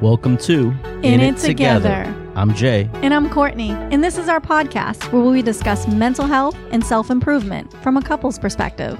Welcome to In It Together. I'm Jay. And I'm Courtney, and this is our podcast where we discuss mental health and self improvement from a couple's perspective.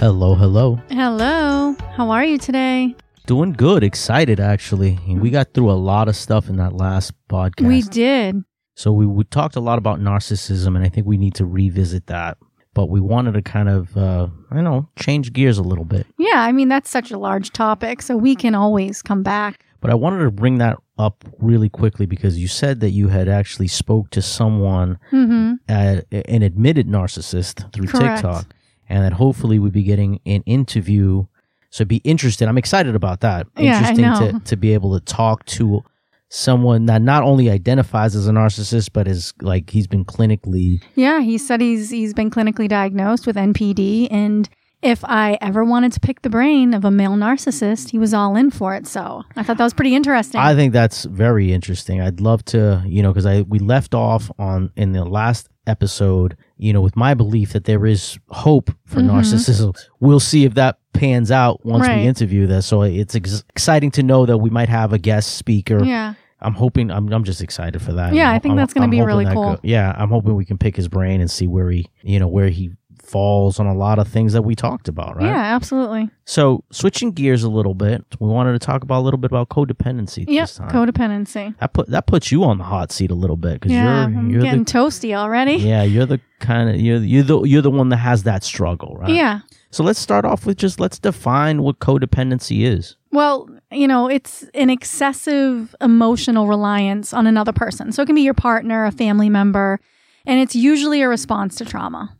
Hello, hello. Hello, how are you today? Doing good, excited actually. We got through a lot of stuff in that last podcast. We did. So we, we talked a lot about narcissism, and I think we need to revisit that. But we wanted to kind of, uh, I don't know, change gears a little bit. Yeah, I mean, that's such a large topic, so we can always come back. But I wanted to bring that up really quickly because you said that you had actually spoke to someone, Mm-hmm. uh, an admitted narcissist through Correct. TikTok, and that hopefully we'd be getting an interview. So be interested. I'm excited about that. Yeah, I Interesting to to be able to talk to someone that not only identifies as a narcissist, but is like he's been clinically. Yeah, he said he's he's been clinically diagnosed with NPD, and if I ever wanted to pick the brain of a male narcissist, he was all in for it. So I thought that was pretty interesting. I think that's very interesting. I'd love to, you know, because I we left off on in the last episode, you know, with my belief that there is hope for Mhm. narcissism. We'll see if that pans out once Right. we interview this. So it's ex- exciting to know that we might have a guest speaker. yeah, I'm hoping. I'm. I'm just excited for that. Yeah, I I'm- think I'm- that's gonna be really that cool. yeah, I'm hoping we can pick his brain and see where he, you know, where he falls on a lot of things that we talked about. Right. yeah, absolutely. So switching gears a little bit, we wanted to talk about a little bit about codependency Yep, this time. codependency. that put that puts you on the hot seat a little bit because Yeah, you're I'm you're getting the toasty already. yeah you're the kind of you're you're the you're the one that has that struggle, right? Yeah. So let's start off with just let's define what codependency is. Well, you know, it's an excessive emotional reliance on another person. So it can be your partner, a family member, and it's usually a response to trauma.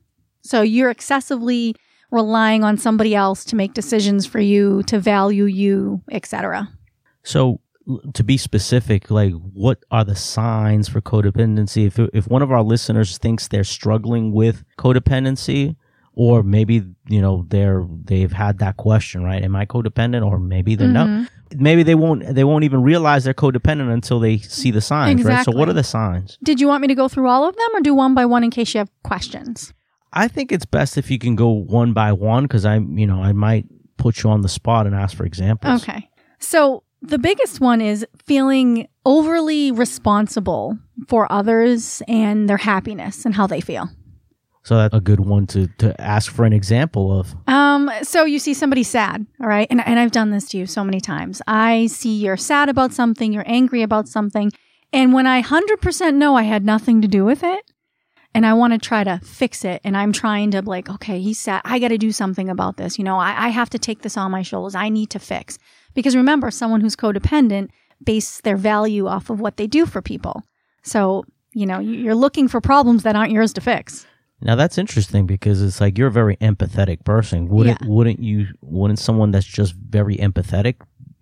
So you're excessively relying on somebody else to make decisions for you, to value you, etc. So to be specific, like what are the signs for codependency? If if one of our listeners thinks they're struggling with codependency, or maybe you know they're they've had that question, right? Am I codependent? Or maybe they're Mm-hmm. not. Maybe they won't they won't even realize they're codependent until they see the signs, right? So what are the signs? Did you want me to go through all of them or do one by one in case you have questions? I think it's best if you can go one by one because I, you know, I might put you on the spot and ask for examples. Okay. So the biggest one is feeling overly responsible for others and their happiness and how they feel. So that's a good one to to ask for an example of. Um, so you see somebody sad, all right? And, and I've done this to you so many times. I see you're sad about something, you're angry about something. And when I 100% know I had nothing to do with it, and I want to try to fix it, and I'm trying to, like, okay, he's sad. I got to do something about this. You know, I, I have to take this on my shoulders. I need to fix. Because remember, someone who's codependent base their value off of what they do for people. So, you know, you- you're looking for problems that aren't yours to fix. Now that's interesting because it's like you're a very empathetic person. Wouldn't Yeah. wouldn't you? Wouldn't someone that's just very empathetic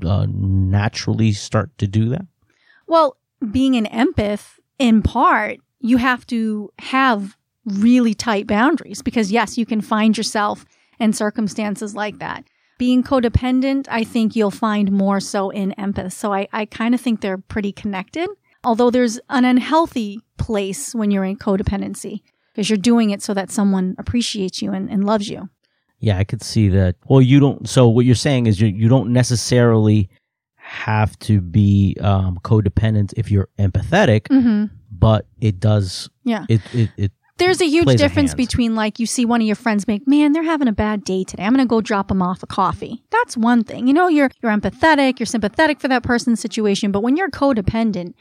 uh, naturally start to do that? Well, being an empath, in part, you have to have really tight boundaries because, yes, you can find yourself in circumstances like that. Being codependent, I think you'll find more so in empath. So I, I kind of think they're pretty connected, although there's an unhealthy place when you're in codependency because you're doing it so that someone appreciates you and, and loves you. Yeah, I could see that. Well, you don't. So what you're saying is you you don't necessarily have to be um, codependent if you're empathetic, Mm-hmm. But it does. Yeah. It it, it there's a huge difference between like you see one of your friends make man they're having a bad day today. I'm gonna go drop them off a coffee. That's one thing. You know you're you're empathetic you're sympathetic for that person's situation but when you're codependent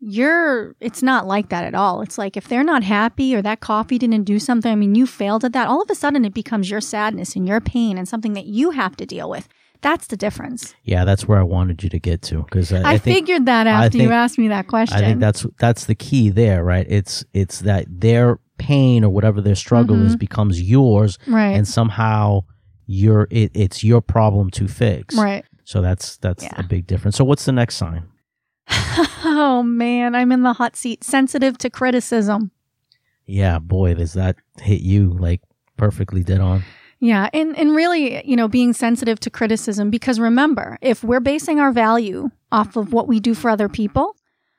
you're it's not like that at all. It's like if they're not happy or that coffee didn't do something i mean you failed at that all of a sudden it becomes your sadness and your pain and something that you have to deal with that's the difference yeah, that's where I wanted you to get to because I, i, I think figured that after think- you asked me that question I think that's that's the key there, right? It's it's that their pain or whatever their struggle is becomes yours, Mm-hmm. right and somehow you're it, it's your problem to fix. right So that's that's Yeah. a big difference. So what's the next sign? oh man i'm in the hot seat sensitive to criticism Yeah, boy, does that hit you like perfectly dead on. Yeah, and and really, you know, being sensitive to criticism because remember, if we're basing our value off of what we do for other people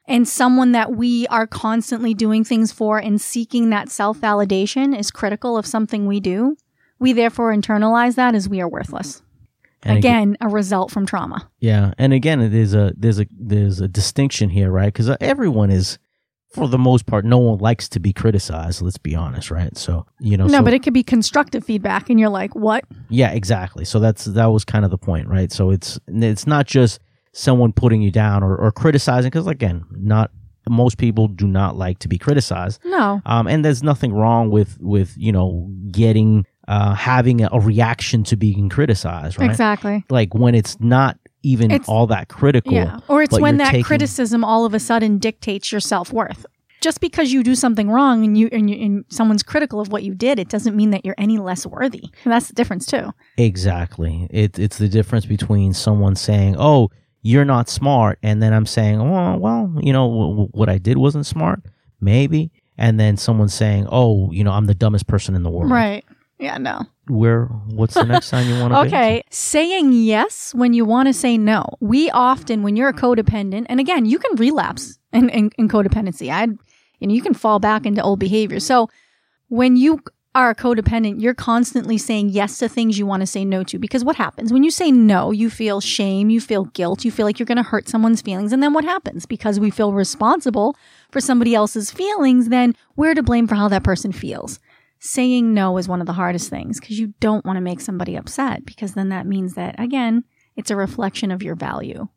and someone that we are constantly doing things for and seeking that self-validation is critical of something we do, we therefore internalize that as we are worthless. And again, a result from trauma. Yeah, and again, there's a there's a there's a distinction here, right? Because uh, everyone is, for the most part, no one likes to be criticized. Let's be honest, right? So you know, No, so- but it could be constructive feedback, and you're like, "What? yeah, exactly. So that's that was kind of the point, right? So it's it's not just someone putting you down or, or criticizing, because again, not most people do not like to be criticized. No, Um, and there's nothing wrong with with you know getting uh having a, a reaction to being criticized, right? exactly." Like when it's not even It's- all that critical. Yeah, or it's when that taking- criticism all of a sudden dictates your self worth. Just because you do something wrong and you and, you and someone's critical of what you did, it doesn't mean that you're any less worthy. And that's the difference too. Exactly. It, it's the difference between someone saying, "Oh, you're not smart," and then I'm saying, "Oh, well, you know, w- w- what I did wasn't smart, maybe," and then someone saying, "Oh, you know, I'm the dumbest person in the world." Right. Yeah. No. Where? What's the next sign you want to? Okay. Saying yes when you want to say no. We often, when you're a codependent, and again, you can relapse in, in, in codependency. I, you know, you can fall back into old behavior. So when you are a codependent, you're constantly saying yes to things you want to say no to. Because what happens when you say no, you feel shame, you feel guilt, you feel like you're going to hurt someone's feelings. And then what happens? Because we feel responsible for somebody else's feelings, then we're to blame for how that person feels saying no is one of the hardest things because you don't want to make somebody upset because then that means that again it's a reflection of your value.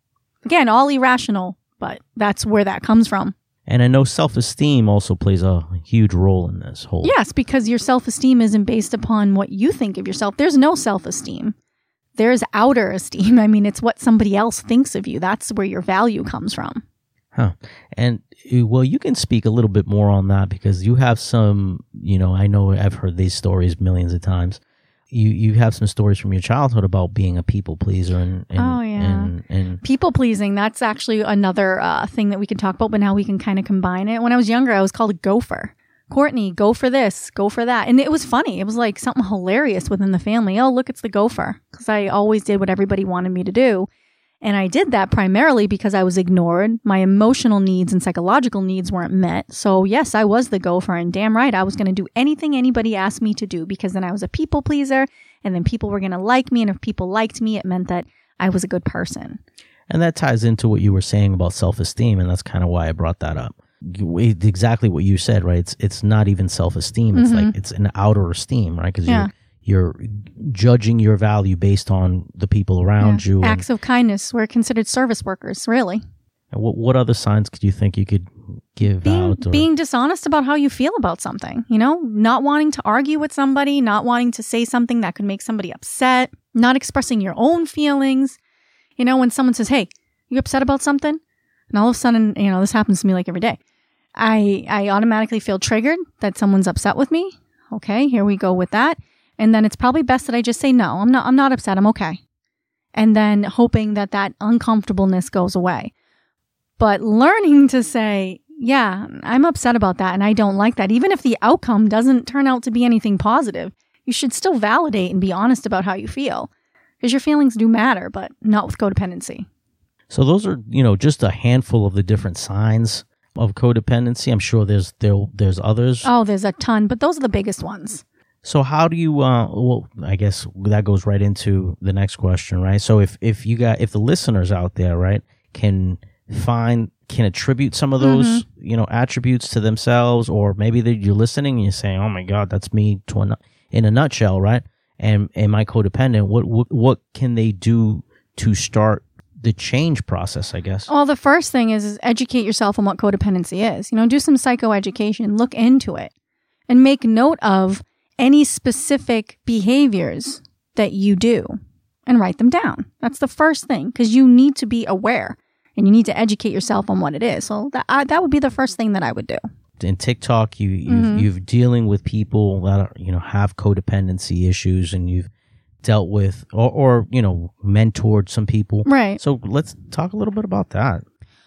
Again all irrational but that's where that comes from. And I know self-esteem also plays a huge role in this whole. yes because your self-esteem isn't based upon what you think of yourself. There's no self-esteem. There's outer esteem. I mean it's what somebody else thinks of you. That's where your value comes from Huh. And uh, well, you can speak a little bit more on that because you have some, you know, I know I've heard these stories millions of times. You you have some stories from your childhood about being a people pleaser and, and Oh, yeah. and, and people pleasing that's actually another uh, thing that we can talk about but now we can kind of combine it. When i was younger i was called a gopher. Courtney go for this go for that. And it was funny. It was like something hilarious within the family. Oh look it's the gopher. Because i always did what everybody wanted me to do and i did that primarily because i was ignored my emotional needs and psychological needs weren't met so yes i was the gopher and damn right i was going to do anything anybody asked me to do because then i was a people pleaser and then people were going to like me and if people liked me it meant that i was a good person and that ties into what you were saying about self-esteem and that's kind of why I brought that up. Exactly what you said, right? It's it's not even self-esteem. It's like it's an outer esteem, right? Because Mm-hmm. Yeah. you're you're judging your value based on the people around you. And, Acts of kindness. We're considered service workers, really. what what other signs could you think you could give Being, out? Or, being dishonest about how you feel about something, you know, not wanting to argue with somebody, not wanting to say something that could make somebody upset, not expressing your own feelings. You know, when someone says, Hey, you upset about something? And all of a sudden, you know, this happens to me like every day. I, I automatically feel triggered that someone's upset with me. Okay, here we go with that. And then it's probably best that I just say, no, I'm not, I'm not upset. I'm okay. And then hoping that that uncomfortableness goes away. But learning to say, yeah, I'm upset about that and I don't like that. Even if the outcome doesn't turn out to be anything positive, you should still validate and be honest about how you feel. Because your feelings do matter, but not with codependency. So those are, you know, just a handful of the different signs of codependency. I'm sure there's there there's others. Oh, there's a ton, but those are the biggest ones. So how do you uh well I guess that goes right into the next question, right? So if if you got if the listeners out there, right, can find can attribute some of those, you know, attributes to themselves or maybe that you're listening and you're saying, "Oh my god, that's me to a, in a nutshell," right? And am I codependent? What what what can they do to start the change process, I guess? Well, the first thing is, is educate yourself on what codependency is. You know, do some psychoeducation, look into it, and make note of any specific behaviors that you do and write them down. That's the first thing because you need to be aware and you need to educate yourself on what it is. So that I, that would be the first thing that I would do. in TikTok, you you've, Mm-hmm. you've dealing with people that are, you know have codependency issues, and you've dealt with or, or you know mentored some people. Right. So let's talk a little bit about that.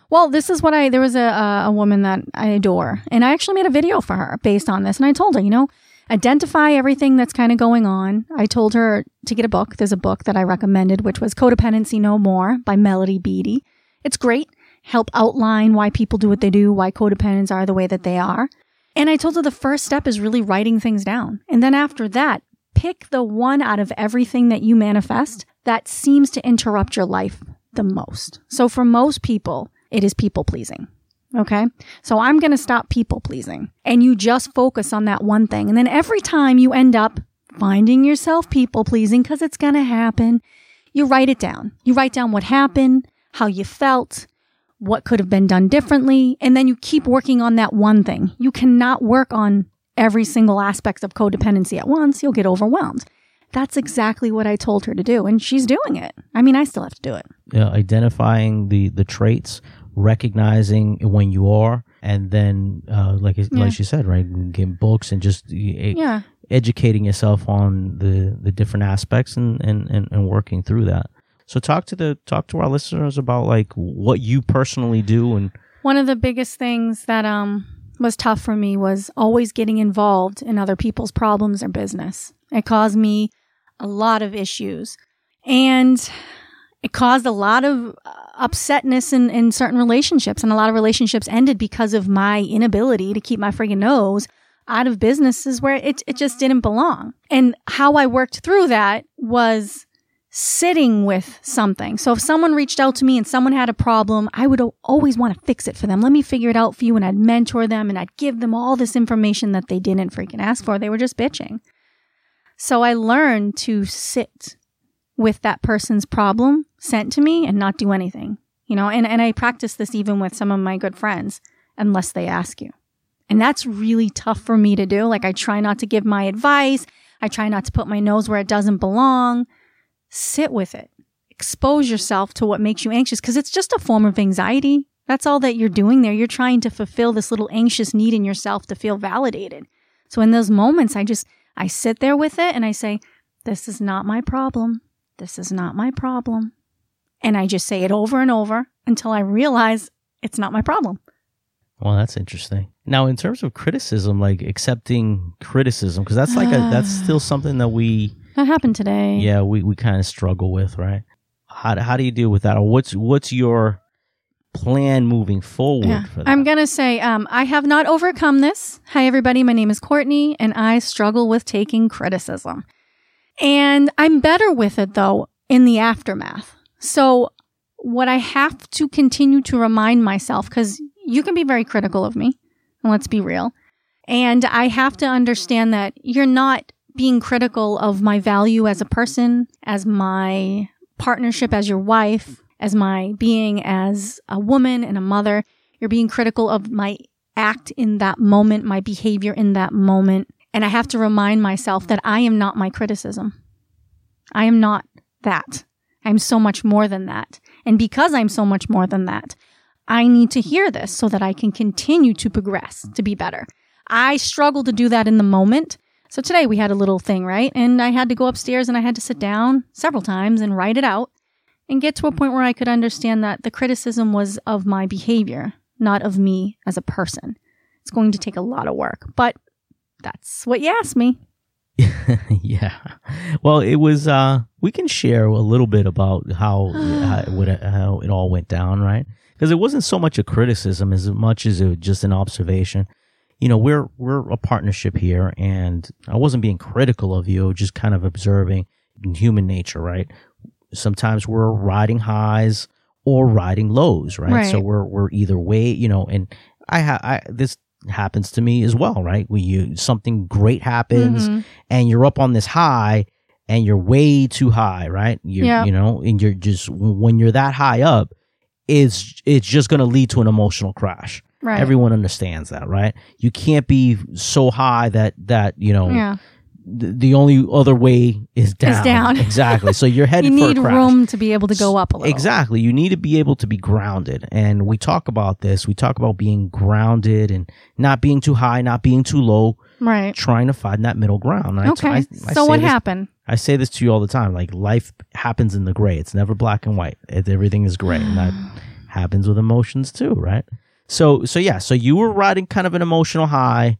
Well, this is what I there was a a, a woman that I adore, and I actually made a video for her based on this, and I told her, you know, identify everything that's kind of going on. I told her to get a book. There's a book that I recommended, which was Codependency No More by Melody Beattie. It's great. Help outline why people do what they do, why codependents are the way that they are. And I told her the first step is really writing things down. And then after that, pick the one out of everything that you manifest that seems to interrupt your life the most. So for most people, it is people pleasing. Okay. So I'm going to stop people pleasing and you just focus on that one thing. And then every time you end up finding yourself people pleasing, because it's going to happen, you write it down. You write down what happened, how you felt, what could have been done differently. And then you keep working on that one thing. You cannot work on every single aspect of codependency at once. You'll get overwhelmed. That's exactly what I told her to do. And she's doing it. I mean, I still have to do it. uh, identifying the the traits, recognizing when you are, and then uh, like Yeah. like she said, right, getting books and just Yeah. educating yourself on the the different aspects and, and and and working through that. So talk to the talk to our listeners about like what you personally do and One of the biggest things that um was tough for me was always getting involved in other people's problems or business. It caused me a lot of issues. And it caused a lot of uh, upsetness in, in certain relationships. And a lot of relationships ended because of my inability to keep my friggin' nose out of businesses where it, it just didn't belong. And how I worked through that was sitting with something. So if someone reached out to me and someone had a problem, I would always want to fix it for them. Let me figure it out for you. And I'd mentor them and I'd give them all this information that they didn't freaking ask for. They were just bitching. So I learned to sit with that person's problem sent to me and not do anything. You know, and, and I practice this even with some of my good friends, unless they ask you. And that's really tough for me to do. Like I try not to give my advice. I try not to put my nose where it doesn't belong. Sit with it. Expose yourself to what makes you anxious because it's just a form of anxiety. That's all that you're doing there. You're trying to fulfill this little anxious need in yourself to feel validated. So in those moments, I just, I sit there with it and I say, this is not my problem. This is not my problem. And I just say it over and over until I realize it's not my problem. well that's interesting. Now in terms of criticism, like accepting criticism because that's like a that's still something that we That happened today. yeah we, we kind of struggle with right how, how do you deal with that or what's what's your plan moving forward Yeah. for that I'm going to say, um, I have not overcome this. Hi, everybody. My name is Courtney, and I struggle with taking criticism. And I'm better with it, though, in the aftermath. So, what I have to continue to remind myself, because you can be very critical of me, and let's be real. And I have to understand that you're not being critical of my value as a person, as my partnership as your wife, as my being as a woman and a mother. You're being critical of my act in that moment, my behavior in that moment. And I have to remind myself that I am not my criticism. I am not that. I'm so much more than that. And because I'm so much more than that, I need to hear this so that I can continue to progress, to be better. I struggle to do that in the moment. So today we had a little thing, right? And I had to go upstairs and I had to sit down several times and write it out and get to a point where I could understand that the criticism was of my behavior, not of me as a person. It's going to take a lot of work, but that's what you asked me. yeah. Well, it was. uh We can share a little bit about how how it, would- how it all went down, right? Because it wasn't so much a criticism as much as it was just an observation. You know, we're we're a partnership here, and I wasn't being critical of you, just kind of observing human nature, right? Sometimes we're riding highs or riding lows, right? So we're we're either way, you know. And I ha I this happens to me as well, right? When you something great happens Mhm. and you're up on this high and you're way too high, right? You're, Yeah. You know, and you're just when you're that high up, it's it's just going to lead to an emotional crash. Right. Everyone understands that, right? You can't be so high that that you know yeah. The, the only other way is down. Is down. exactly. So you're You headed need for a crash. room to be able to go up a little. Exactly. You need to be able to be grounded. And we talk about this. We talk about being grounded and not being too high, not being too low, Right. trying to find that middle ground. I- Okay. I- I so what this- happened? I say this to you all the time. Like life happens in the gray. It's never black and white. It, everything is gray, and that happens with emotions too, right? So, so yeah. So you were riding kind of an emotional high,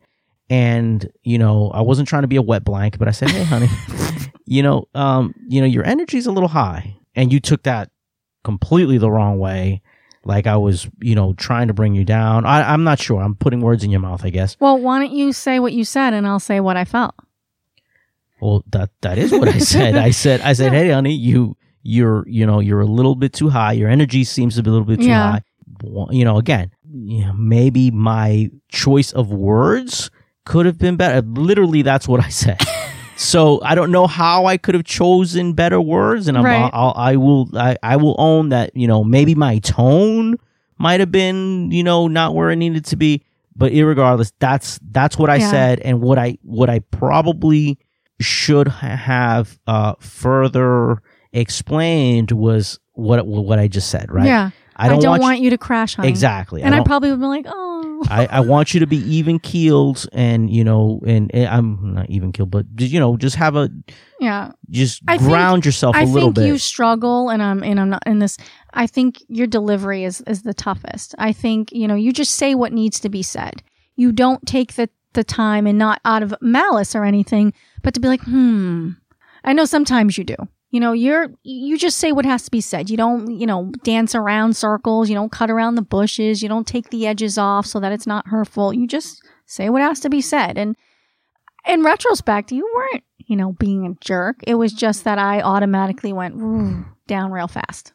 and you know, I wasn't trying to be a wet blanket, but I said, "Hey, honey, you know, um, you know, your energy's a little high," and you took that completely the wrong way. Like I was, you know, trying to bring you down. I, I'm not sure. I'm putting words in your mouth, I guess. Well, why don't you say what you said and I'll say what I felt? Well, that that is what I said. I said I said, "Hey, honey, you you're you know you're a little bit too high. Your energy seems to be a little bit too Yeah. high. You know, again, you know, maybe my choice of words could have been better. Literally, that's what I said. so I don't know how I could have chosen better words, and I'm, Right. I'll, I will I, I will own that. You know, maybe my tone might have been you know not where it needed to be, but irregardless, that's that's what I Yeah. said, and what I what I probably should have uh, further explained was what what I just said. Right? Yeah. I don't, want, want, you to crash, honey. exactly. And I, don't- probably would be like, oh. I, I want you to be even keeled and you know and, and I'm not even keeled but you know just have a yeah. just I think- ground yourself a I little think bit you struggle, and I'm and I'm not in this. I think your delivery is is the toughest. I think you know you just say what needs to be said. You don't take the the time and not out of malice or anything, but to be like, hmm. I know sometimes you do. You know, you're you just say what has to be said. You don't, you know, dance around circles. You don't cut around the bushes. You don't take the edges off so that it's not hurtful. You just say what has to be said. And in retrospect, you weren't, you know, being a jerk. It was just that I automatically went down real fast.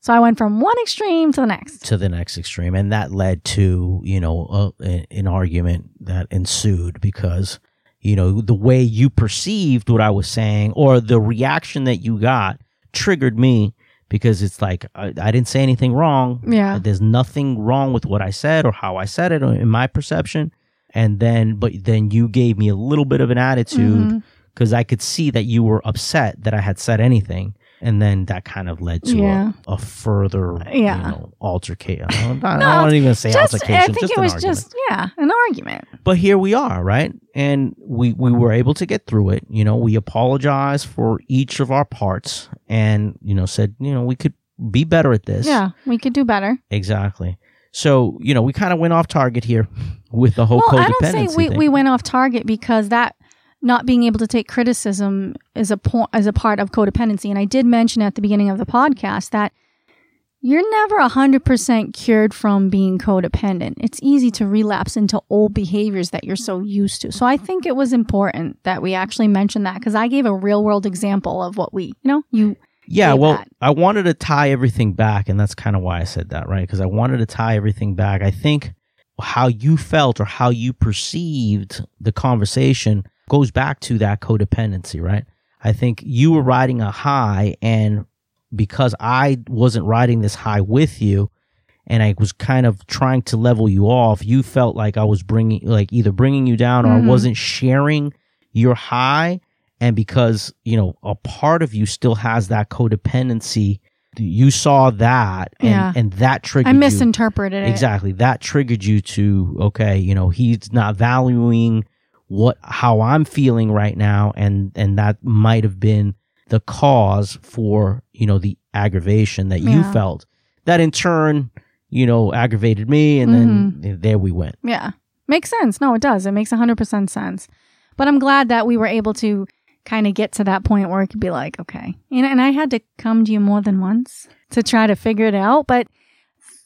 So I went from one extreme to the next. to the next extreme and that led to you know a, an argument that ensued because you know the way you perceived what I was saying or the reaction that you got triggered me because it's like I, I didn't say anything wrong Yeah. there's nothing wrong with what I said or how I said it or in my perception and then but then you gave me a little bit of an attitude mm-hmm. because I could see that you were upset that I had said anything. And then that kind of led to Yeah. a, a further, Yeah. you know, altercation. I don't, I No, don't even say Just, altercation. I think just it was argument. just, yeah, an argument. But here we are, right? And we we were able to get through it. You know, we apologized for each of our parts, and you know, said you know we could be better at this. Yeah, we could do better. exactly. So you know, we kind of went off target here with the whole well, I codependency don't say we, thing. we went off target because that not being able to take criticism is a point as a part of codependency. And I did mention at the beginning of the podcast that you're never 100% cured from being codependent. It's easy to relapse into old behaviors that you're so used to. So I think it was important that we actually mentioned that because I gave a real world example of what we, you know, you Yeah, well, that. I wanted to tie everything back, and that's kind of why I said that, right? Because I wanted to tie everything back. I think how you felt or how you perceived the conversation goes back to that codependency, right? I think you were riding a high, and because I wasn't riding this high with you, and I was kind of trying to level you off, you felt like I was bringing, like either bringing you down or I Mhm. wasn't sharing your high. And because, you know, a part of you still has that codependency, you saw that and, Yeah. and that triggered I you. misinterpreted it. Exactly. That triggered you to, okay, you know, he's not valuing what, how I'm feeling right now. And, and that might have been the cause for, you know, the aggravation that you felt. That in turn, you know, aggravated me. And Mm-hmm. then there we went. Yeah. Makes sense. No, it does. It makes 100% sense. But I'm glad that we were able to kind of get to that point where it could be like, okay. Know, and I had to come to you more than once to try to figure it out, but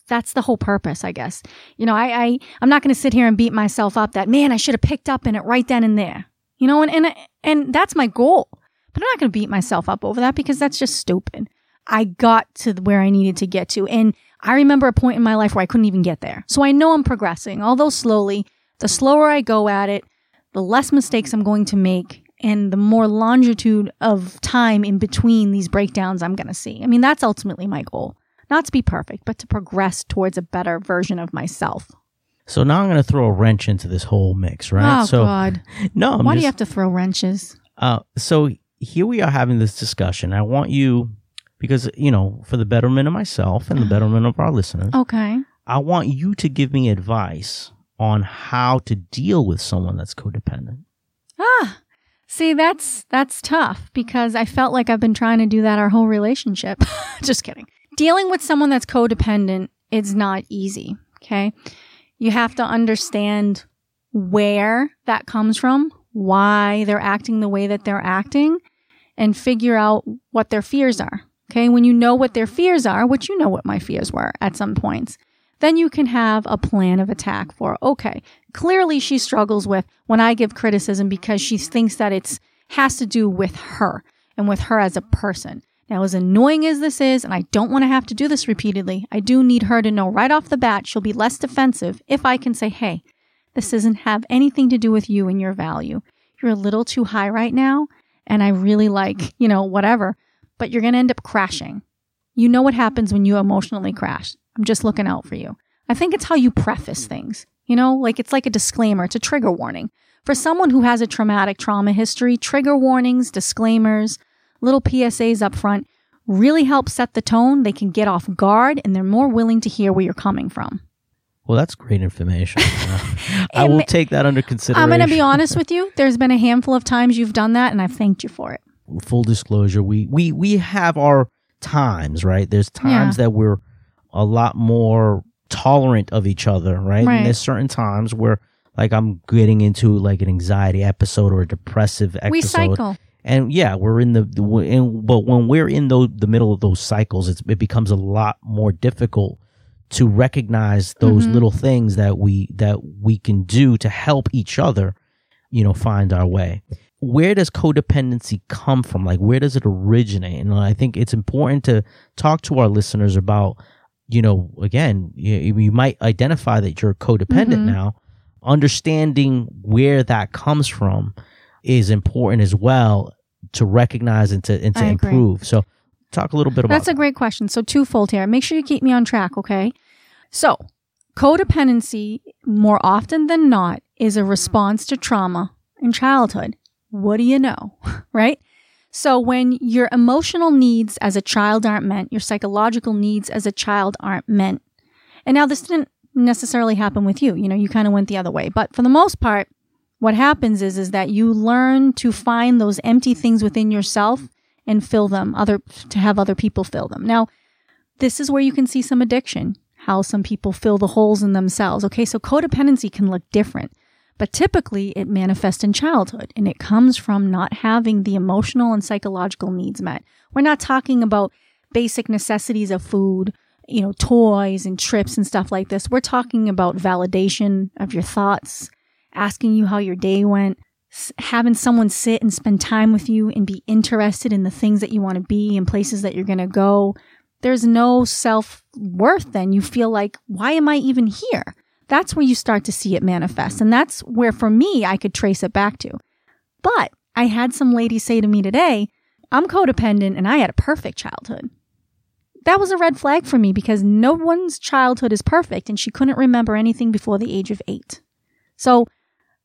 that's the whole purpose, I guess. You know, I, I I'm not going to sit here and beat myself up that man, I should have picked up in it right then and there. You know, and and and that's my goal. But I'm not going to beat myself up over that because that's just stupid. I got to where I needed to get to and I remember a point in my life where I couldn't even get there. So I know I'm progressing, although slowly. The slower I go at it, the less mistakes I'm going to make and the more longitude of time in between these breakdowns I'm going to see. I mean, that's ultimately my goal. Not to be perfect, but to progress towards a better version of myself. So now I'm going to throw a wrench into this whole mix, right? Oh, so God. no, I'm Why do you have to throw wrenches? Uh, so here we are having this discussion. I want you, because, you know, for the betterment of myself and the betterment of our listeners, Okay. I want you to give me advice on how to deal with someone that's codependent. Ah, see, that's that's tough because I felt like I've been trying to do that our whole relationship. Just kidding. Dealing with someone that's codependent is not easy. Okay, you have to understand where that comes from, why they're acting the way that they're acting, and figure out what their fears are. Okay, when you know what their fears are, which you know what my fears were at some points, then you can have a plan of attack for, okay, clearly she struggles with when I give criticism because she thinks that it's has to do with her and with her as a person. Now, as annoying as this is, and I don't want to have to do this repeatedly, I do need her to know right off the bat she'll be less defensive if I can say, hey, this doesn't have anything to do with you and your value. You're a little too high right now, and I really like, you know, whatever, but you're going to end up crashing. You know what happens when you emotionally crash. I'm just looking out for you. I think it's how you preface things. You know, like it's like a disclaimer, it's a trigger warning. For someone who has a traumatic trauma history, trigger warnings, disclaimers, little PSAs up front really help set the tone. They can get off guard and they're more willing to hear where you're coming from. Well, that's great information. I will take that under consideration. I'm going to be honest with you. There's been a handful of times you've done that, and I've thanked you for it. Full disclosure: we we we have our times, right? There's times yeah. that we're a lot more tolerant of each other, right? right? And there's certain times where, like, I'm getting into like an anxiety episode or a depressive episode. We cycle and yeah, we're in the, the in, but when we're in the the middle of those cycles, it becomes a lot more difficult to recognize those mm-hmm. little things that we that we can do to help each other, you know, find our way. Where does codependency come from? Like, where does it originate? And I think it's important to talk to our listeners about, you know, again, you, you might identify that you're codependent mm-hmm. now, understanding where that comes from is important as well to recognize and to and to improve. So talk a little bit about That's a great question. So twofold here. Make sure you keep me on track, okay? So, codependency more often than not is a response to trauma in childhood. What do you know? right? So when your emotional needs as a child aren't met, your psychological needs as a child aren't met. And now this didn't necessarily happen with you. You know, you kind of went the other way. But for the most part, what happens is is that you learn to find those empty things within yourself and fill them other to have other people fill them. Now this is where you can see some addiction how some people fill the holes in themselves. Okay so codependency can look different but typically it manifests in childhood and it comes from not having the emotional and psychological needs met. We're not talking about basic necessities of food you know toys and trips and stuff like this. We're talking about validation of your thoughts asking you how your day went, having someone sit and spend time with you and be interested in the things that you want to be and places that you're going to go. There's no self worth then. You feel like, why am I even here? That's where you start to see it manifest. And that's where, for me, I could trace it back to. But I had some lady say to me today, I'm codependent and I had a perfect childhood. That was a red flag for me because no one's childhood is perfect and she couldn't remember anything before the age of eight. So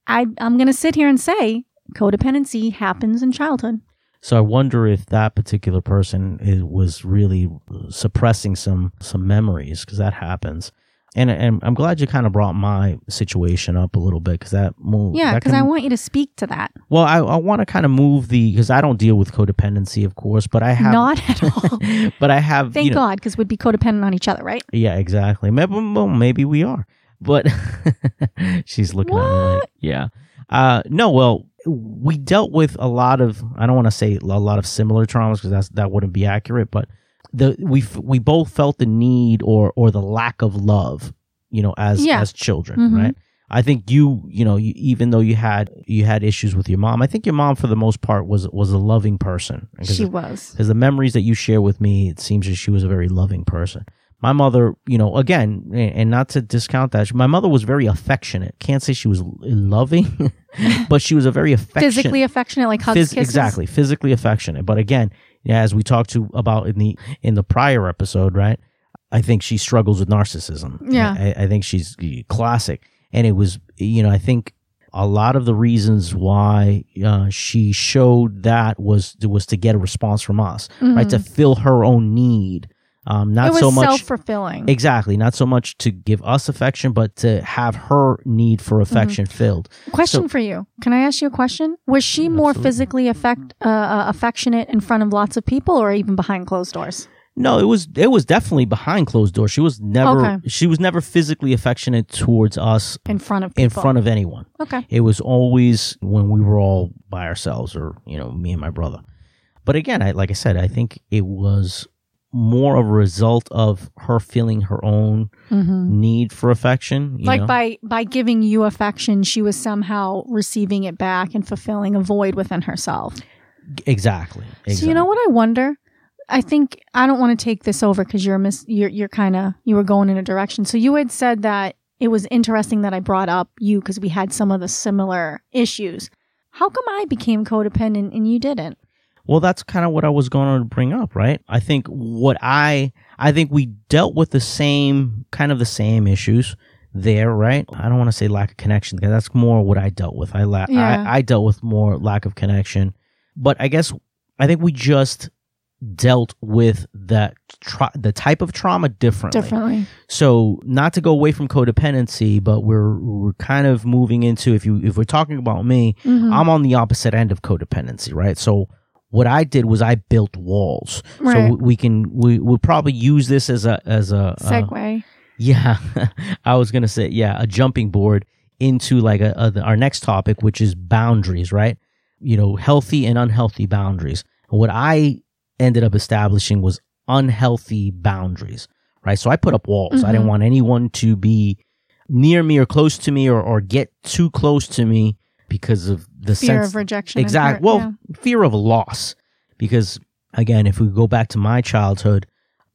I, I'm going to sit here and say codependency happens in childhood. So I wonder if that particular person is, was really suppressing some some memories because that happens. And, and I'm glad you kind of brought my situation up a little bit because that move. Yeah, because I want you to speak to that. Well, I, I want to kind of move the because I don't deal with codependency, of course, but I have not at all. but I have. Thank you know, God, because we'd be codependent on each other, right? Yeah, exactly. Maybe, well, maybe we are. But she's looking what? at me like, yeah. Uh, no, well, we dealt with a lot of, I don't want to say a lot of similar traumas because that's, that wouldn't be accurate, but the, we, we both felt the need or, or the lack of love, you know, as, yeah. as children, mm-hmm. right? I think you, you know, you, even though you had you had issues with your mom, I think your mom, for the most part, was was a loving person. She was because the memories that you share with me, it seems that she was a very loving person my mother, you know, again, and not to discount that, my mother was very affectionate. Can't say she was loving, but she was a very affectionate, physically affectionate, like hugs, phys- exactly, physically affectionate. But again, as we talked to about in the in the prior episode, right? I think she struggles with narcissism. Yeah, I, I think she's classic, and it was, you know, I think a lot of the reasons why uh, she showed that was was to get a response from us, mm-hmm. right? To fill her own need um, not so much self fulfilling. Exactly. Not so much to give us affection, but to have her need for mm-hmm. affection mm-hmm. filled. Question so, for you. Can I ask you a question? Was she absolutely. more physically affect, uh, uh, affectionate in front of lots of people or even behind closed doors? No, it was it was definitely behind closed doors. She was never okay. she was never physically affectionate towards us in front of people. in front of anyone. Okay. It was always when we were all by ourselves or, you know, me and my brother. But again, I like I said, I think it was more of a result of her feeling her own mm-hmm. need for affection. like know? by by giving you affection, she was somehow receiving it back and fulfilling a void within herself. Exactly. exactly. So you know what I wonder? I think I don't want to take this over because you're mis- you're you're kind of you were going in a direction. So you had said that it was interesting that I brought up you because we had some of the similar issues. How come I became codependent and you didn't? Well, that's kind of what I was going to bring up, right? I think what I I think we dealt with the same kind of the same issues there, right? I don't want to say lack of connection because that's more what I dealt with. I, la- Yeah. I I dealt with more lack of connection, but I guess I think we just dealt with that tra- the type of trauma differently. Differently. So not to go away from codependency, but we're we're kind of moving into if you if we're talking about me, Mhm. I'm on the opposite end of codependency, right? So what I did was I built walls. Right. So we can we would probably use this as a as a uh, Segue. yeah, I was gonna say yeah, a jumping board into like a, a our next topic, which is boundaries, right? You know, healthy and unhealthy boundaries. What I ended up establishing was unhealthy boundaries, right? So I put up walls. I didn't Mhm. want anyone to be near me or close to me or, or get too close to me because of the Fear sense of rejection. exactly well yeah. fear of loss because again if we go back to my childhood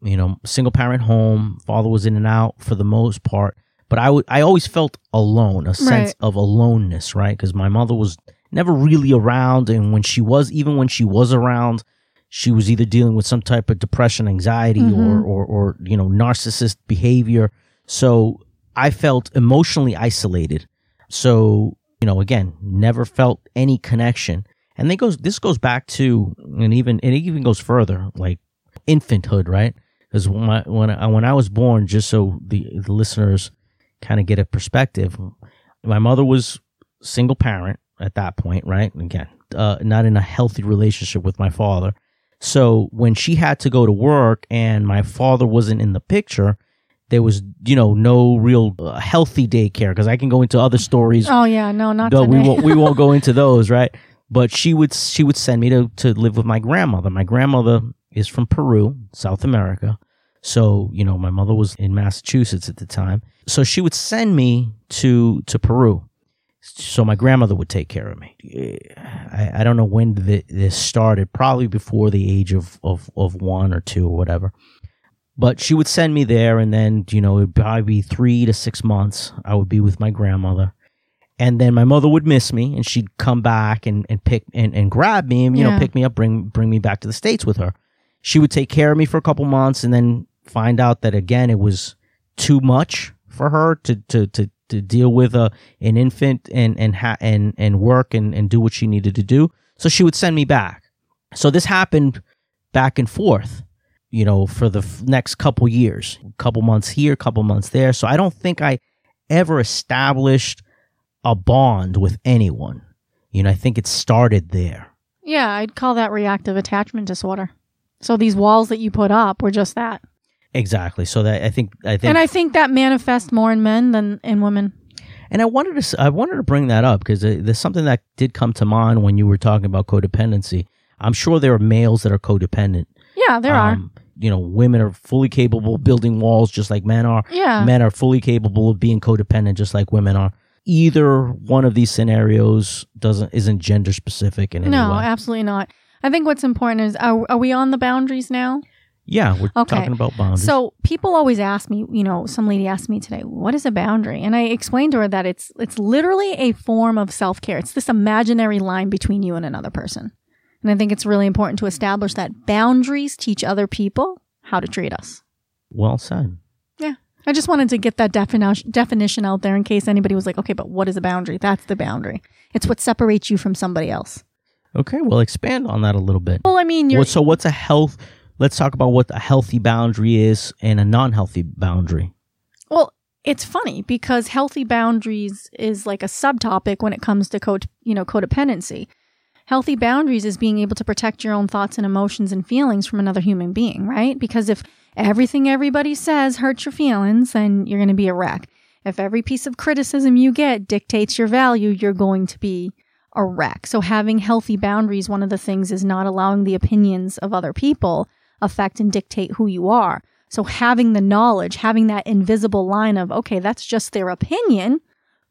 you know single parent home father was in and out for the most part but i would i always felt alone a sense Right. of aloneness right because my mother was never really around and when she was even when she was around she was either dealing with some type of depression anxiety or, Mhm. or or you know narcissist behavior so i felt emotionally isolated so you know again never felt any connection. And they goes this goes back to and even and it even goes further like infanthood right? Because when I, when I, when I was born just so the, the listeners kind of get a perspective my mother was single parent at that point right? Again uh, not in a healthy relationship with my father. So when she had to go to work and my father wasn't in the picture there was you know no real uh, healthy daycare because i can go into other stories Oh yeah, no, not no, today. we won't. We won't go into those, right? But she would she would send me to to live with my grandmother. My grandmother is from Peru, South America. So you know, my mother was in Massachusetts at the time. So she would send me to to Peru. So my grandmother would take care of me. I, I don't know when th- this started. Probably before the age of, of of one or two or whatever. But she would send me there, and then you know it'd probably be three to six months. I would be with my grandmother. And then my mother would miss me and she'd come back and, and pick and, and grab me and you know pick me up bring bring me back to the states with her. She would take care of me for a couple months and then find out that again it was too much for her to to to, to deal with a an infant and and ha- and and work and and do what she needed to do. So she would send me back. So this happened back and forth you know for the f- next couple years couple months here couple months there so i don't think i ever established a bond with anyone. You know, I think it started there. yeah, I'd call that reactive attachment disorder. So these walls that you put up were just that, Exactly. So that I think I think and I think that manifests more in men than in women. and I wanted to I wanted to bring that up because uh, there's something that did come to mind when you were talking about codependency. I'm sure there are males that are codependent. Yeah, there are. Um, You know, women are fully capable of building walls just like men are. Yeah, Men are fully capable of being codependent just like women are. Either one of these scenarios doesn't isn't gender specific in any no, way. absolutely not. I think what's important is are, are we on the boundaries now? Yeah, we're Okay. talking about boundaries. So people always ask me, you know, some lady asked me today, what is a boundary? And I explained to her that it's it's literally a form of self-care. It's this imaginary line between you and another person. And I think it's really important to establish that boundaries teach other people how to treat us. well said. Yeah. I just wanted to get that definition definition out there in case anybody was like, okay, but what is a boundary? That's the boundary. It's what separates you from somebody else. Okay, well, expand on that a little bit. Well, I mean, you're so, what's a health? Let's talk about what a healthy boundary is and a non-healthy boundary. Well, it's funny because healthy boundaries is like a subtopic when it comes to code, you know, codependency. Healthy boundaries is being able to protect your own thoughts and emotions and feelings from another human being, right? Because if everything everybody says hurts your feelings, then you're going to be a wreck. If every piece of criticism you get dictates your value, you're going to be a wreck. So having healthy boundaries, one of the things is not allowing the opinions of other people affect and dictate who you are. So having the knowledge, having that invisible line of, okay, that's just their opinion,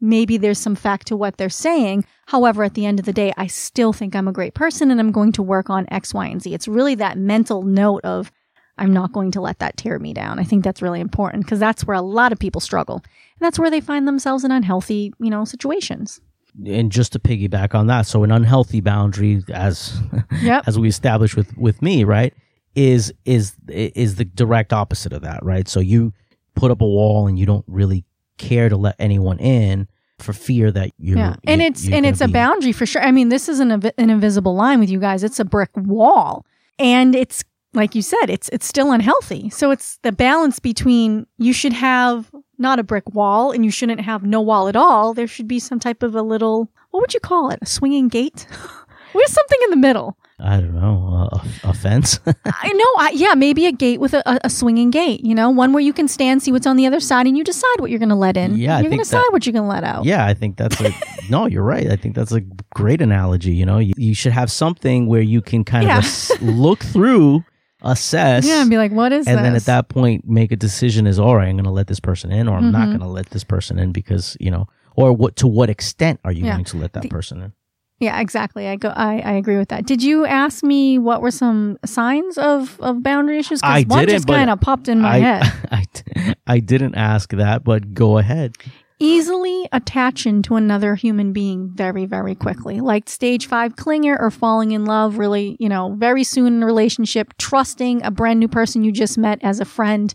maybe there's some fact to what they're saying. However, at the end of the day, I still think I'm a great person and I'm going to work on X, Y, and Z. It's really that mental note of, I'm not going to let that tear me down. I think that's really important because that's where a lot of people struggle. And that's where they find themselves in unhealthy, you know, situations. And just to piggyback on that, so an unhealthy boundary, as Yep. as we established with with me, right, is is is the direct opposite of that, right? So you put up a wall and you don't really care to let anyone in for fear that you're yeah. And you- it's and it's a boundary for sure. I mean, this isn't a, an invisible line with you guys. It's a brick wall. And it's like you said, it's it's still unhealthy. So it's the balance between you should have not a brick wall and you shouldn't have no wall at all. There should be some type of a little what would you call it? A swinging gate? Where's something in the middle? I don't know a, a fence. I know. I, yeah, maybe a gate with a, a, swinging gate. You know, one where you can stand, see what's on the other side, and you decide what you're going to let in. Yeah, you're going to decide what you're going to let out. Yeah, I think that's a no. You're right. I think that's a great analogy. You know, you, you should have something where you can kind Yeah. of ass- look through, assess, Yeah, and be like, what is and this? then at that point make a decision: is all right, I'm going to let this person in, or I'm not Mhm. going to let this person in because you know, or what to what extent are you Yeah. going to let that The- person in? Yeah, exactly. I go. I, I agree with that. Did you ask me what were some signs of of boundary issues? I one didn't, just kind of popped in my I, head. I, I didn't ask that, but go ahead. Easily attaching to another human being very, very quickly, like stage five clinger or falling in love. Really, you know, very soon in a relationship, trusting a brand new person you just met as a friend.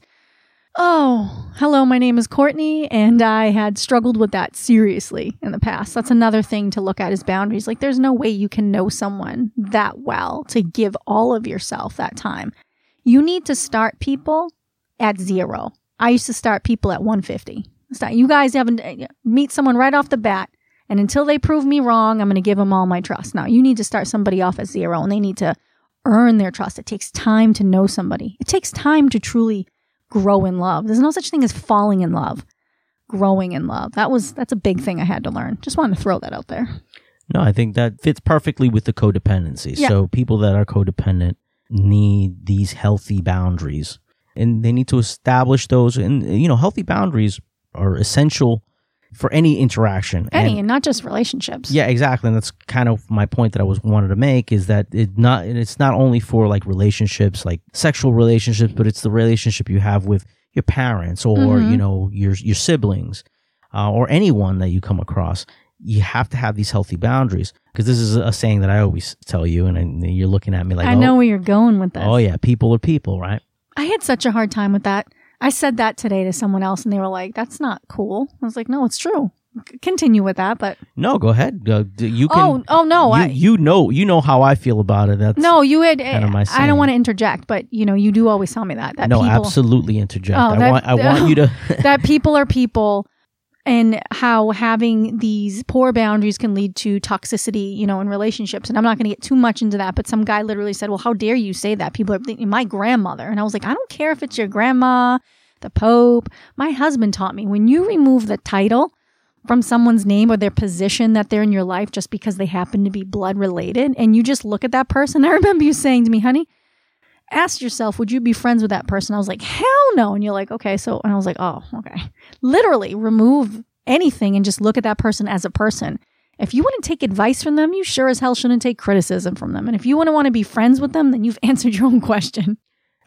Oh, hello, my name is Courtney, and I had struggled with that seriously in the past. That's another thing to look at is boundaries. Like, there's no way you can know someone that well to give all of yourself that time. You need to start people at zero. I used to start people at 150. Start, you guys haven't eh, meet someone right off the bat, and until they prove me wrong, I'm going to give them all my trust. Now, you need to start somebody off at zero, and they need to earn their trust. It takes time to know somebody. It takes time to truly grow in love. There's no such thing as falling in love. Growing in love. That was that's a big thing I had to learn. Just wanted to throw that out there. No, I think that fits perfectly with the codependency. Yeah. So people that are codependent need these healthy boundaries and they need to establish those and you know, healthy boundaries are essential for any interaction. Any And- and not just relationships. yeah, exactly. And that's kind of my point that I was wanted to make is that it not it's not only for like relationships, like sexual relationships, but it's the relationship you have with your parents or Mhm. you know your your siblings uh, or anyone that you come across. You have to have these healthy boundaries because this is a saying that I always tell you, and, and you're looking at me like, I oh, know where you're going with this. oh yeah, people are people, right? I had such a hard time with that. I said that today to someone else and they were like, that's not cool. I was like, no, it's true. C- Continue with that, but No, go ahead. Uh, you can. oh, oh no, you, I, you know, you know how I feel about it. That's no, you had, kind of my I don't want to interject, but you know, you do always tell me that, that no, people, absolutely interject. Oh, I that- want, I want you to. that people are people and how having these poor boundaries can lead to toxicity, you know, in relationships. And I'm not going to get too much into that, but some guy literally said, well, how dare you say that? People are thinking my grandmother. And I was like, I don't care if it's your grandma, the Pope. My husband taught me when you remove the title from someone's name or their position that they're in your life just because they happen to be blood related and you just look at that person. I remember you saying to me, honey, ask yourself, would you be friends with that person? I was like, hell no. And you're like, okay. So, and I was like, oh, okay. Literally remove anything and just look at that person as a person. If you wouldn't take advice from them, you sure as hell shouldn't take criticism from them. And if you wouldn't want to be friends with them, then you've answered your own question.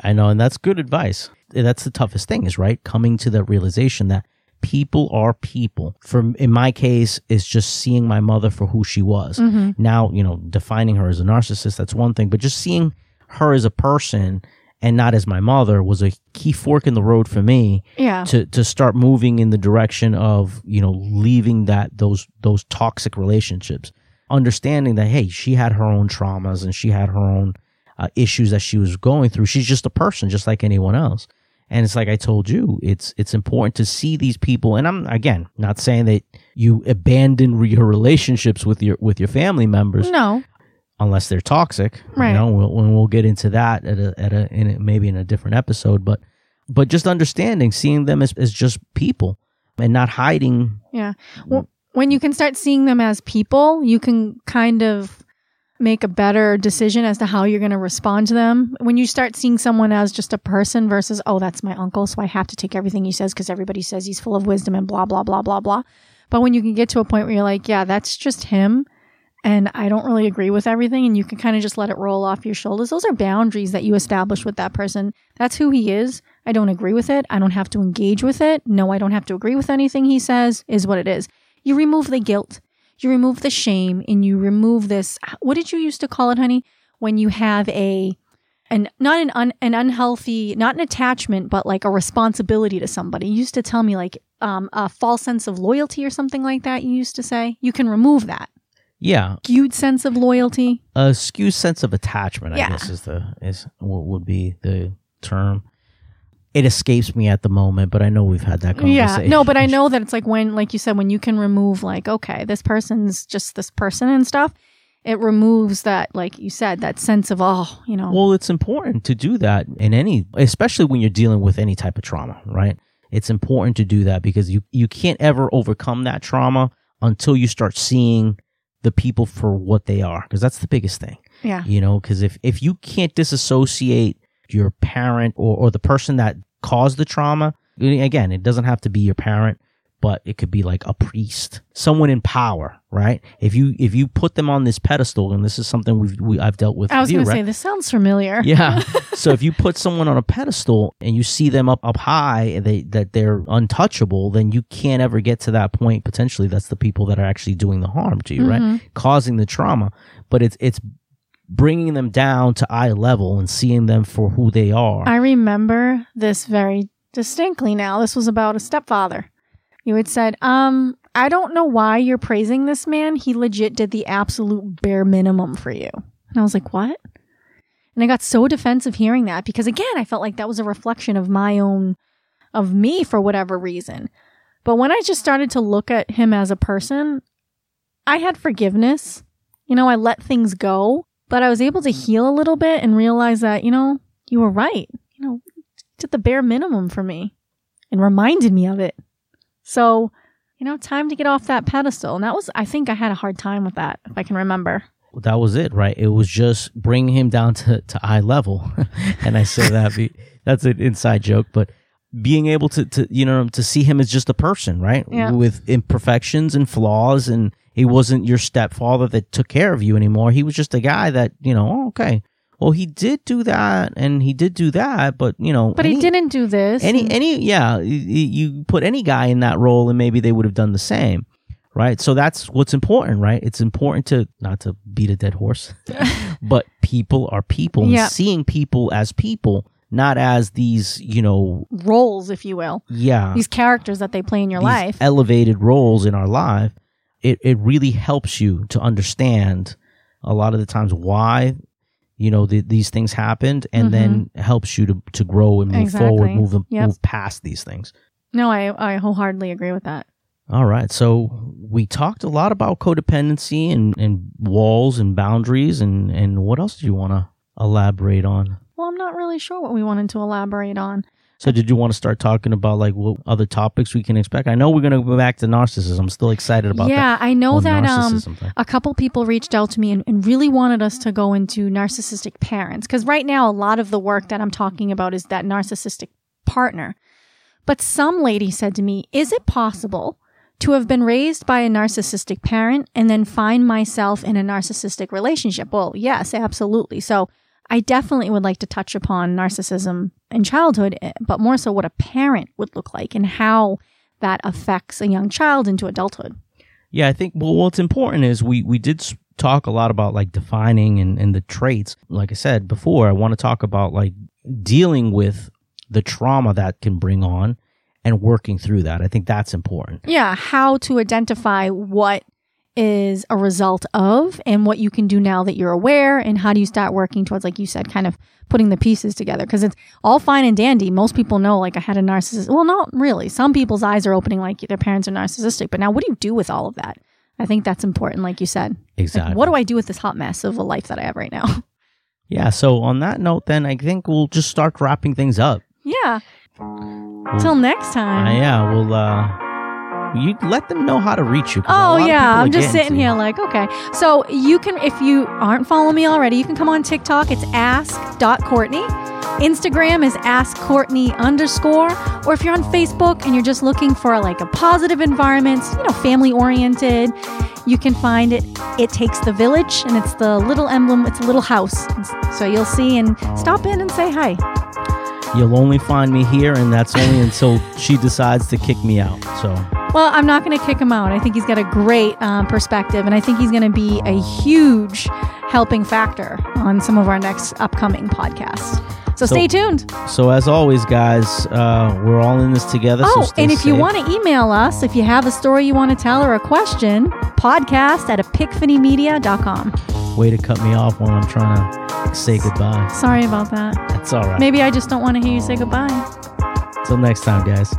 I know, and that's good advice. That's the toughest thing, is right coming to the realization that people are people. For in my case, it's just seeing my mother for who she was. Mm-hmm. Now, you know, defining her as a narcissist, that's one thing, but just seeing her as a person and not as my mother was a key fork in the road for me Yeah. to to start moving in the direction of you know leaving that those those toxic relationships. Understanding that hey she had her own traumas and she had her own uh, issues that she was going through. She's just a person just like anyone else. And it's like i told you it's it's important to see these people. And i'm again not saying that you abandon your relationships with your with your family members. No. Unless they're toxic. Right. You know, we'll, when we'll get into that at a, at a, in a, maybe in a different episode, but, but just understanding, seeing them as, as just people and not hiding. Yeah. Well, when you can start seeing them as people, you can kind of make a better decision as to how you're going to respond to them. When you start seeing someone as just a person versus, oh, that's my uncle, so I have to take everything he says because everybody says he's full of wisdom and blah, blah, blah, blah, blah. But when you can get to a point where you're like, yeah, that's just him and I don't really agree with everything and you can kind of just let it roll off your shoulders. Those are boundaries that you establish with that person. That's who he is. I don't agree with it. I don't have to engage with it. No, I don't have to agree with anything he says is what it is. You remove the guilt, you remove the shame and you remove this what did you used to call it, honey? When you have a and not an un, an unhealthy, not an attachment, but like a responsibility to somebody. You used to tell me like um, a false sense of loyalty or something like that. You used to say you can remove that Yeah, skewed sense of loyalty. a skewed sense of attachment. I guess is the is what would be the term. It escapes me at the moment, but I know we've had that conversation. Yeah, no, but I know that it's like when, like you said, when you can remove like, okay, this person's just this person and stuff. It removes that, like you said, that sense of oh, you know, Well, it's important to do that in any, especially when you're dealing with any type of trauma, right? It's important to do that because you you can't ever overcome that trauma until you start seeing the people for what they are, because that's the biggest thing, yeah, you know. Because if if you can't disassociate your parent or or the person that caused the trauma, again, it doesn't have to be your parent. But it could be like a priest, someone in power, right? If you if you put them on this pedestal, and this is something we've we, I've dealt with. I was going to say this sounds familiar. Yeah. so if you put someone on a pedestal and you see them up up high and they that they're untouchable, then you can't ever get to that point. Potentially, that's the people that are actually doing the harm to you, right? Mm-hmm. Causing the trauma. But it's it's bringing them down to eye level and seeing them for who they are. I remember this very distinctly now. This was about a stepfather. You had said, um, I don't know why you're praising this man. He legit did the absolute bare minimum for you. And I was like, what? And I got so defensive hearing that because again, I felt like that was a reflection of my own, of me for whatever reason. But when I just started to look at him as a person, I had forgiveness. You know, I let things go, but I was able to heal a little bit and realize that, you know, you were right. You know, did the bare minimum for me and reminded me of it. So, you know, time to get off that pedestal. And that was, I think I had a hard time with that, if I can remember. that was it, right? It was just bringing him down to, to eye level. and I say that, be, that's an inside joke, but being able to, to, you know, to see him as just a person, right? Yeah. With imperfections and flaws. And he wasn't your stepfather that took care of you anymore. He was just a guy that, you know, oh, okay. Well, he did do that and he did do that, but, you know, But he didn't do this. any any yeah you put any guy in that role and maybe they would have done the same right so that's what's important right it's important to not to beat a dead horse but people are people and Yeah. seeing people as people not as these you know roles, if you will, yeah these characters that they play in your life. elevated roles in our life it, it really helps you to understand a lot of the times why you know the, these things happened and then helps you to, to grow and move forward Mm-hmm. Move Yep. move past these things no, I, I wholeheartedly agree with that. All right. So we talked a lot about codependency and, and walls and boundaries and, and what else do you want to elaborate on? Well, I'm not really sure what we wanted to elaborate on. So did you want to start talking about like what other topics we can expect? I know we're going to go back to narcissism. I'm still excited about that. yeah, I know that um, thing. a couple people reached out to me and, and really wanted us to go into narcissistic parents because right now a lot of the work that I'm talking about is that narcissistic partner. But some lady said to me, "Is it possible to have been raised by a narcissistic parent and then find myself in a narcissistic relationship?" Well, yes, absolutely. So I definitely would like to touch upon narcissism in childhood, eh, but more so what a parent would look like and how that affects a young child into adulthood. Yeah, I think well, what's important is we we did talk a lot about like defining and, and the traits. Like I said before, I want to talk about like dealing with the trauma that can bring on and working through that. I think that's important. Yeah, how to identify what is a result of and what you can do now that you're aware and how do you start working towards like you said kind of putting the pieces together? Because it's all fine and dandy. Most people know like i had a narcissist well not really. Some people's eyes are opening like their parents are narcissistic but now what do you do with all of that? I think that's important like you said. Like, Exactly. what do i do with this hot mess of a life that i have right now? Yeah, so on that note, then I think we'll just start wrapping things up. yeah. Till next time. Uh, yeah, we'll uh you let them know how to reach you. Oh yeah, I'm just sitting here like, okay. So you can, if you aren't following me already, you can come on TikTok. It's ask.courtney. Instagram is Ask Courtney underscore, or if you're on Facebook and you're just looking for like a positive environment, you know, family oriented, you can find it. It takes the village, and it's the little emblem. It's a little house, so you'll see and stop in and say hi. You'll only find me here, and that's only until she decides to kick me out. So. Well, I'm not going to kick him out. I think he's got a great um, perspective, and I think he's going to be a huge helping factor on some of our next upcoming podcasts. So, So- stay tuned. So as always, guys, uh, we're all in this together. so Oh, stay and if you want to email us, if you have a story you want to tell or a question, podcast at epiphanymedia.com. way to cut me off when I'm trying to say goodbye. Sorry about that. That's all right. Maybe I just don't want to hear you say goodbye. Till next time, guys.